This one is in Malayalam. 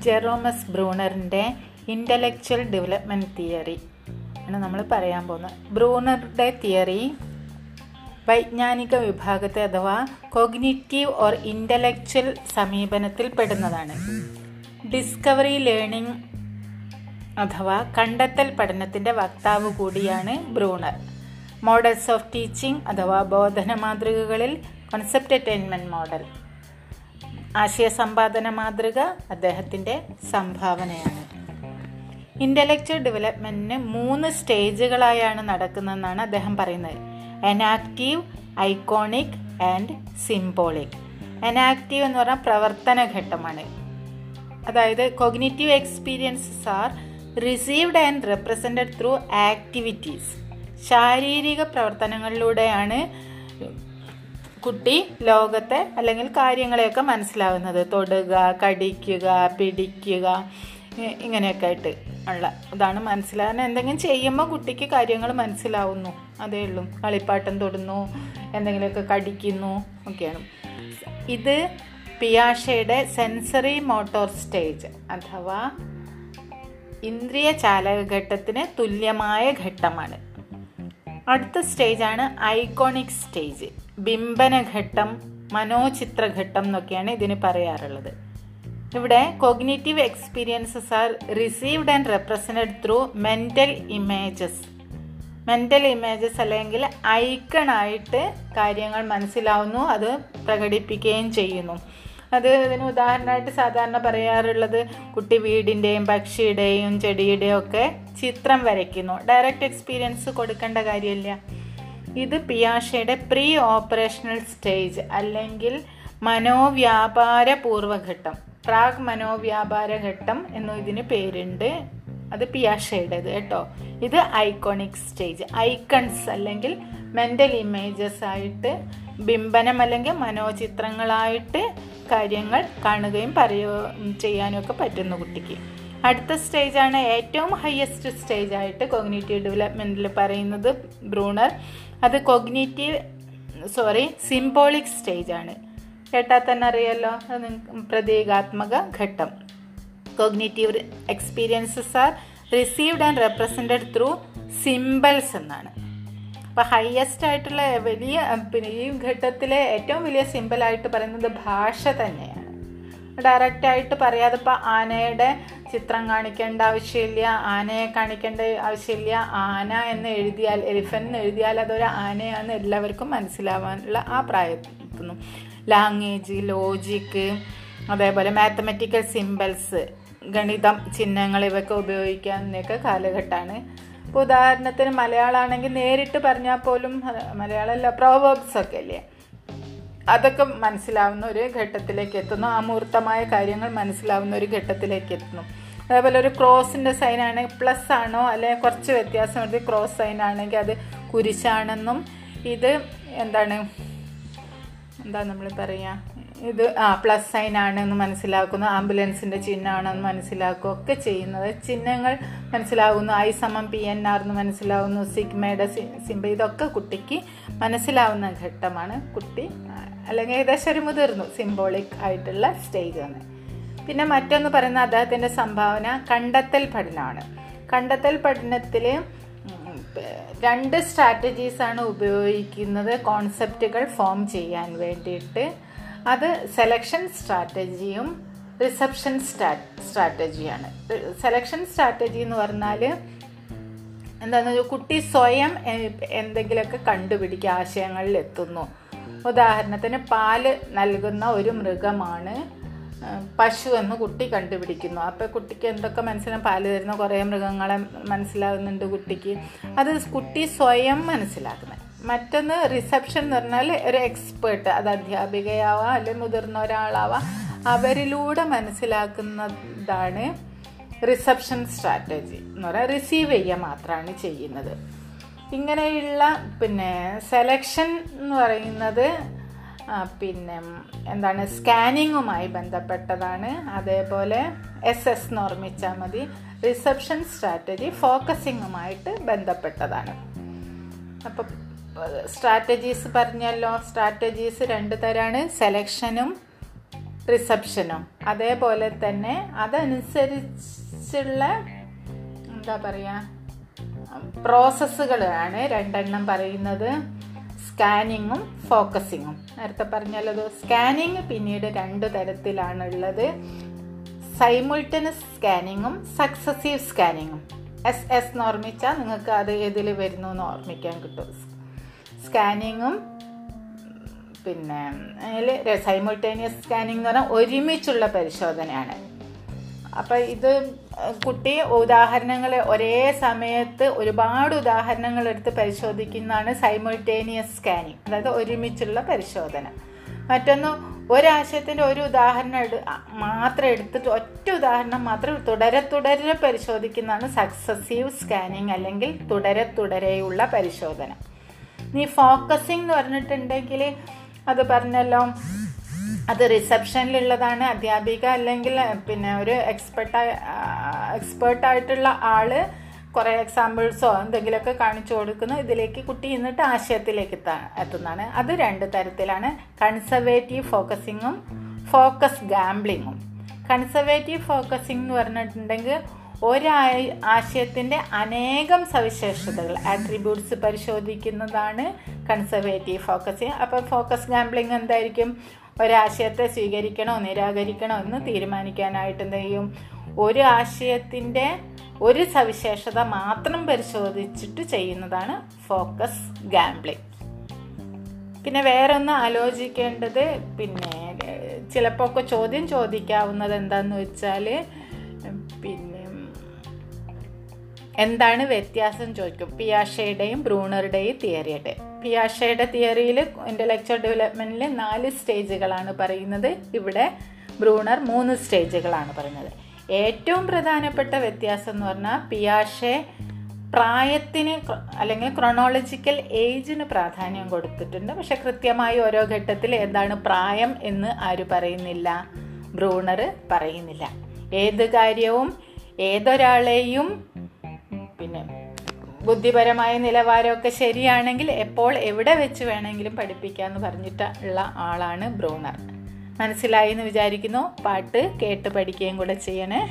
ജെറോമസ് ബ്രൂണറിന്റെ ഇന്റലക്ച്വൽ ഡെവലപ്മെന്റ് തിയറി ആണ് നമ്മൾ പറയാൻ പോകുന്നത്. ബ്രൂണറുടെ തിയറി വൈജ്ഞാനിക വിഭാഗത്തെ അഥവാ കോഗ്നിറ്റീവ് ഓർ ഇന്റലക്ച്വൽ സമീപനത്തിൽ പെടുന്നതാണ്. ഡിസ്കവറി ലേണിംഗ് അഥവാ കണ്ടെത്തൽ പഠനത്തിന്റെ വക്താവ് കൂടിയാണ് ബ്രൂണർ. മോഡൽസ് ഓഫ് ടീച്ചിങ് അഥവാ ബോധന മാതൃകകളിൽ കോൺസെപ്റ്റ് അറ്റൈൻമെന്റ് മോഡൽ ആശയ സമ്പാദന മാതൃക അദ്ദേഹത്തിന്റെ സംഭാവനയാണ്. ഇന്റലക്ച്വൽ ഡെവലപ്മെന്റിന് മൂന്ന് സ്റ്റേജുകളായാണ് നടക്കുന്നതെന്നാണ് അദ്ദേഹം പറയുന്നത്. Enactive iconic and symbolic enactive എന്ന് പറഞ്ഞാൽ പ്രവർത്തന ഘട്ടമാണ്. അതായത് cognitive experiences are received and represented through activities ശാരീരിക പ്രവർത്തനങ്ങളിലൂടെയാണ് കുട്ടി ലോകത്തെ അല്ലെങ്കിൽ കാര്യങ്ങളെയൊക്കെ മനസ്സിലാവുന്നത്. തൊടുക കടിക്കുക പിടിക്കുക ഇങ്ങനെയൊക്കെ ആയിട്ട് ഉള്ള അതാണ് മനസ്സിലാകാൻ എന്തെങ്കിലും ചെയ്യുമ്പോൾ കുട്ടിക്ക് കാര്യങ്ങൾ മനസ്സിലാവുന്നു. അതേ ഉള്ളൂ. കളിപ്പാട്ടം തൊടുന്നു എന്തെങ്കിലുമൊക്കെ കടിക്കുന്നു ഒക്കെയാണ്. ഇത് പിയാഷയുടെ സെൻസറി മോട്ടോർ സ്റ്റേജ് അഥവാ ഇന്ദ്രിയ ചാലകഘട്ടത്തിന് തുല്യമായ ഘട്ടമാണ്. അടുത്ത സ്റ്റേജാണ് ഐക്കോണിക് സ്റ്റേജ്. ബിംബനഘട്ടം മനോചിത്രഘട്ടം എന്നൊക്കെയാണ് ഇതിന് പറയാറുള്ളത്. ഇവിടെ cognitive experiences are received and represented through mental images mental images അല്ലെങ്കിൽ ഐക്കണായിട്ട് കാര്യങ്ങൾ മനസ്സിലാവുന്നു അത് പ്രകടിപ്പിക്കുകയും ചെയ്യുന്നു. അത് ഇതിന് ഉദാഹരണമായിട്ട് സാധാരണ പറയാറുള്ളത് കുട്ടി വീടിന്റെയും പക്ഷിയുടെയും ചെടിയുടെയും ഒക്കെ ചിത്രം വരയ്ക്കുന്നു. ഡയറക്റ്റ് എക്സ്പീരിയൻസ് കൊടുക്കേണ്ട കാര്യമില്ല. ഇത് പിയാഷയുടെ പ്രീ ഓപ്പറേഷണൽ സ്റ്റേജ് അല്ലെങ്കിൽ മനോവ്യാപാര പൂർവഘട്ടം പ്രാഗ് മനോവ്യാപാര ഘട്ടം എന്നും ഇതിന് പേരുണ്ട്. അത് പിയാഷയുടേത് കേട്ടോ. ഇത് ഐക്കോണിക് സ്റ്റേജ്. ഐക്കൺസ് അല്ലെങ്കിൽ മെന്റൽ ഇമേജസ് ആയിട്ട് ബിംബനം അല്ലെങ്കിൽ മനോചിത്രങ്ങളായിട്ട് കാര്യങ്ങൾ കാണുകയും പറയുകയും ചെയ്യാനും ഒക്കെ പറ്റുന്നു കുട്ടിക്ക്. അടുത്ത സ്റ്റേജാണ് ഏറ്റവും ഹയസ്റ്റ് സ്റ്റേജ് ആയിട്ട് കോഗ്നേറ്റീവ് ഡെവലപ്മെന്റിൽ പറയുന്നത് ബ്രൂണർ. അത് കോഗ്നേറ്റീവ് സോറി സിംബോളിക് സ്റ്റേജാണ് കേട്ടാൽ തന്നെ അറിയാലോ പ്രതീകാത്മക ഘട്ടം. Cognitive experiences are received and represented through symbols എന്നാണ്. അപ്പോൾ ഹയസ്റ്റ് ആയിട്ടുള്ള വലിയ പിന്നെ ഈ ഘട്ടത്തിലെ ഏറ്റവും വലിയ സിമ്പിളായിട്ട് പറയുന്നത് ഭാഷ തന്നെയാണ്. ഡയറക്റ്റായിട്ട് പറയാതെ ഇപ്പോൾ ആനയുടെ ചിത്രം കാണിക്കേണ്ട ആവശ്യമില്ല ആനയെ കാണിക്കേണ്ട ആവശ്യമില്ല. ആന എന്ന് എഴുതിയാൽ എലിഫൻ എന്ന് എഴുതിയാൽ അതൊരു ആനയാണ് എല്ലാവർക്കും മനസ്സിലാവാനുള്ള ആ പ്രായത്തുന്നു ലാംഗ്വേജ് ലോജിക്ക് അതേപോലെ മാത്തമെറ്റിക്കൽ സിമ്പിൾസ് ഗണിതം ചിഹ്നങ്ങൾ ഇവയൊക്കെ ഉപയോഗിക്കാവുന്നൊക്കെ കാലഘട്ടമാണ്. ഇപ്പോൾ ഉദാഹരണത്തിന് മലയാളമാണെങ്കിൽ നേരിട്ട് പറഞ്ഞാൽ പോലും മലയാളമല്ല പ്രോവേബ്സ് ഒക്കെ അല്ലേ? അതൊക്കെ മനസ്സിലാവുന്ന ഒരു ഘട്ടത്തിലേക്ക് എത്തുന്നു. അമൂർത്തമായ കാര്യങ്ങൾ മനസ്സിലാവുന്ന ഒരു ഘട്ടത്തിലേക്ക് എത്തുന്നു. അതേപോലെ ഒരു ക്രോസിന്റെ സൈനാണ് പ്ലസ് ആണോ? അല്ലെ കുറച്ച് വ്യത്യാസം വരുത്തി ക്രോസ് സൈൻ ആണെങ്കിൽ അത് കുരിശാണെന്നും ഇത് എന്താണ്? എന്താ നമ്മൾ പറയുക ഇത് ആ പ്ലസ് സൈൻ ആണെന്ന് മനസ്സിലാക്കുന്നു. ആംബുലൻസിന്റെ ചിഹ്നമാണെന്ന് മനസ്സിലാക്കുക ഒക്കെ ചെയ്യുന്നത് ചിഹ്നങ്ങൾ മനസ്സിലാകുന്നു ഐ സമം പി എൻ ആർ എന്ന് മനസ്സിലാവുന്നു. സിഗ്മയുടെ സിംബ ഇതൊക്കെ കുട്ടിക്ക് മനസ്സിലാവുന്ന ഘട്ടമാണ് കുട്ടി അല്ലെങ്കിൽ ഏകദേശം ഒരു മുതിർന്നു സിംബോളിക് ആയിട്ടുള്ള സ്റ്റേജ് ആണ് പിന്നെ മറ്റൊന്ന് പറയുന്ന അദ്ദേഹത്തിന്റെ സംഭാവന കണ്ടെത്തൽ പഠനമാണ്. കണ്ടെത്തൽ പഠനത്തിൽ രണ്ട് സ്ട്രാറ്റജീസാണ് ഉപയോഗിക്കുന്നത് കോൺസെപ്റ്റുകൾ ഫോം ചെയ്യാൻ വേണ്ടിയിട്ട്. അത് സെലക്ഷൻ സ്ട്രാറ്റജിയും റിസപ്ഷൻ സ്ട്രാറ്റജിയാണ് സെലക്ഷൻ സ്ട്രാറ്റജി എന്ന് പറഞ്ഞാൽ എന്താണെന്ന് വെച്ചാൽ കുട്ടി സ്വയം എന്തെങ്കിലുമൊക്കെ കണ്ടുപിടിക്കുക ആശയങ്ങളിൽ എത്തുന്നു. ഉദാഹരണത്തിന് പാൽ നൽകുന്ന ഒരു മൃഗമാണ് പശു എന്ന് കുട്ടി കണ്ടുപിടിക്കുന്നു. അപ്പോൾ കുട്ടിക്ക് എന്തൊക്കെ മനസ്സിലാവും പാൽ തരുന്ന കുറേ മൃഗങ്ങളെ മനസ്സിലാകുന്നുണ്ട് കുട്ടിക്ക്. അത് കുട്ടി സ്വയം മനസ്സിലാക്കുന്നത് മറ്റൊന്ന് റിസപ്ഷൻ എന്ന് പറഞ്ഞാൽ ഒരു എക്സ്പേർട്ട് അത് അധ്യാപികയാവാം അല്ലെങ്കിൽ മുതിർന്ന ഒരാളാവാം അവരിലൂടെ മനസ്സിലാക്കുന്നതാണ് റിസപ്ഷൻ സ്ട്രാറ്റജി എന്ന് പറയാൻ റിസീവ് ചെയ്യുക മാത്രമാണ് ചെയ്യുന്നത്. ഇങ്ങനെയുള്ള പിന്നെ സെലക്ഷൻ എന്ന് പറയുന്നത് പിന്നെ എന്താണ് സ്കാനിങ്ങുമായി ബന്ധപ്പെട്ടതാണ്. അതേപോലെ എസ് എസ് എന്ന് ഓർമ്മിച്ചാൽ മതി. റിസപ്ഷൻ സ്ട്രാറ്റജി ഫോക്കസിങ്ങുമായിട്ട് ബന്ധപ്പെട്ടതാണ്. അപ്പം സ്ട്രാറ്റജീസ് പറഞ്ഞല്ലോ. സ്ട്രാറ്റജീസ് രണ്ട് തരാണ്. സെലക്ഷനും റിസപ്ഷനും അതേപോലെ തന്നെ അതനുസരിച്ചുള്ള എന്താ പറയുക പ്രോസസ്സുകളാണ് രണ്ടെണ്ണം പറയുന്നത്. സ്കാനിങ്ങും ഫോക്കസിങ്ങും. നേരത്തെ പറഞ്ഞല്ലോ സ്കാനിങ് പിന്നീട് രണ്ട് തരത്തിലാണുള്ളത്. സൈമുൾട്ടനസ് സ്കാനിങ്ങും സക്സസീവ് സ്കാനിങ്ങും. എസ് എസ് എന്ന് ഓർമ്മിച്ചാൽ നിങ്ങൾക്ക് അത് ഏതിൽ വരുന്നു എന്ന് ഓർമ്മിക്കാൻ കിട്ടും. സ്കാനിങ്ങും പിന്നെ അതിൽ സൈമുൾട്ടേനിയസ് സ്കാനിങ് എന്ന് പറഞ്ഞാൽ ഒരുമിച്ചുള്ള പരിശോധനയാണ്. അപ്പം ഇത് കുട്ടി ഉദാഹരണങ്ങൾ ഒരേ സമയത്ത് ഒരുപാട് ഉദാഹരണങ്ങൾ എടുത്ത് പരിശോധിക്കുന്നതാണ് സൈമുൾട്ടേനിയസ് സ്കാനിങ് അതായത് ഒരുമിച്ചുള്ള പരിശോധന. മറ്റൊന്ന് ഒരാശയത്തിന്റെ ഒരു ഉദാഹരണം എടു മാത്രം എടുത്തിട്ട് ഒറ്റ ഉദാഹരണം മാത്രം തുടരെ തുടരെ പരിശോധിക്കുന്നതാണ് സക്സസീവ് സ്കാനിങ് അല്ലെങ്കിൽ തുടരെ തുടരെയുള്ള പരിശോധന. നീ ഫോക്കസിംഗ് എന്ന് പറഞ്ഞിട്ടുണ്ടെങ്കിൽ അത് പറഞ്ഞല്ലോ അത് റിസപ്ഷനിലുള്ളതാണ് അധ്യാപിക അല്ലെങ്കിൽ പിന്നെ ഒരു എക്സ്പെർട്ട് എക്സ്പേർട്ടായിട്ടുള്ള ആൾ കുറേ എക്സാമ്പിൾസോ എന്തെങ്കിലുമൊക്കെ കാണിച്ചു കൊടുക്കുന്നു. ഇതിലേക്ക് കുട്ടി എന്നിട്ട് ആശയത്തിലേക്ക് എത്തുന്നതാണ്. അത് രണ്ട് തരത്തിലാണ്. കൺസർവേറ്റീവ് ഫോക്കസിങ്ങും ഫോക്കസ് ഗാംബ്ലിങ്ങും കൺസർവേറ്റീവ് ഫോക്കസിംഗ് എന്ന് പറഞ്ഞിട്ടുണ്ടെങ്കിൽ ഒരാ ആശയത്തിന്റെ അനേകം സവിശേഷതകൾ ആട്രിബ്യൂട്ട്സ് പരിശോധിക്കുന്നതാണ് കൺസർവേറ്റീവ് ഫോക്കസിങ് അപ്പോൾ ഫോക്കസ് ഗാംബ്ലിങ് എന്തായിരിക്കും? ഒരാശയത്തെ സ്വീകരിക്കണോ നിരാകരിക്കണോ എന്ന് തീരുമാനിക്കാനായിട്ട് എന്ത് ചെയ്യും? ഒരു ആശയത്തിന്റെ ഒരു സവിശേഷത മാത്രം പരിശോധിച്ചിട്ട് ചെയ്യുന്നതാണ് ഫോക്കസ് ഗാംബ്ലിംഗ് പിന്നെ വേറെ ഒന്ന് ആലോചിക്കേണ്ടത് പിന്നെ ചിലപ്പോൾ ഒക്കെ ചോദ്യം ചോദിക്കാവുന്നത് എന്താണെന്ന് വെച്ചാൽ എന്താണ് വ്യത്യാസം ചോദിക്കും. പിയാഷയുടെയും ബ്രൂണറുടെയും തിയറിയുടെ പിയാഷയുടെ തിയറിയിൽ ഇന്റലക്ച്വൽ ഡെവലപ്മെന്റിൽ നാല് സ്റ്റേജുകളാണ് പറയുന്നത്. ഇവിടെ ബ്രൂണർ മൂന്ന് സ്റ്റേജുകളാണ് പറയുന്നത്. ഏറ്റവും പ്രധാനപ്പെട്ട വ്യത്യാസം എന്ന് പറഞ്ഞാൽ പിയാഷെ പ്രായത്തിന് അല്ലെങ്കിൽ ക്രൊണോളജിക്കൽ ഏജിന് പ്രാധാന്യം കൊടുത്തിട്ടുണ്ട്. പക്ഷെ കൃത്യമായി ഓരോ ഘട്ടത്തിൽ എന്താണ് പ്രായം എന്ന് ആര് പറയുന്നില്ല. ബ്രൂണർ പറയുന്നില്ല. ഏത് കാര്യവും ഏതൊരാളെയും ബുദ്ധിപരമായ നിലവാരമൊക്കെ ശരിയാണെങ്കിൽ എപ്പോൾ എവിടെ വെച്ച് വേണമെങ്കിലും പഠിപ്പിക്കാമെന്ന് പറഞ്ഞിട്ടുള്ള ആളാണ് ബ്രൂണർ. മനസ്സിലായി എന്ന് വിചാരിക്കുന്നു? പാട്ട് കേട്ട് പഠിക്കുകയും കൂടെ ചെയ്യണേ.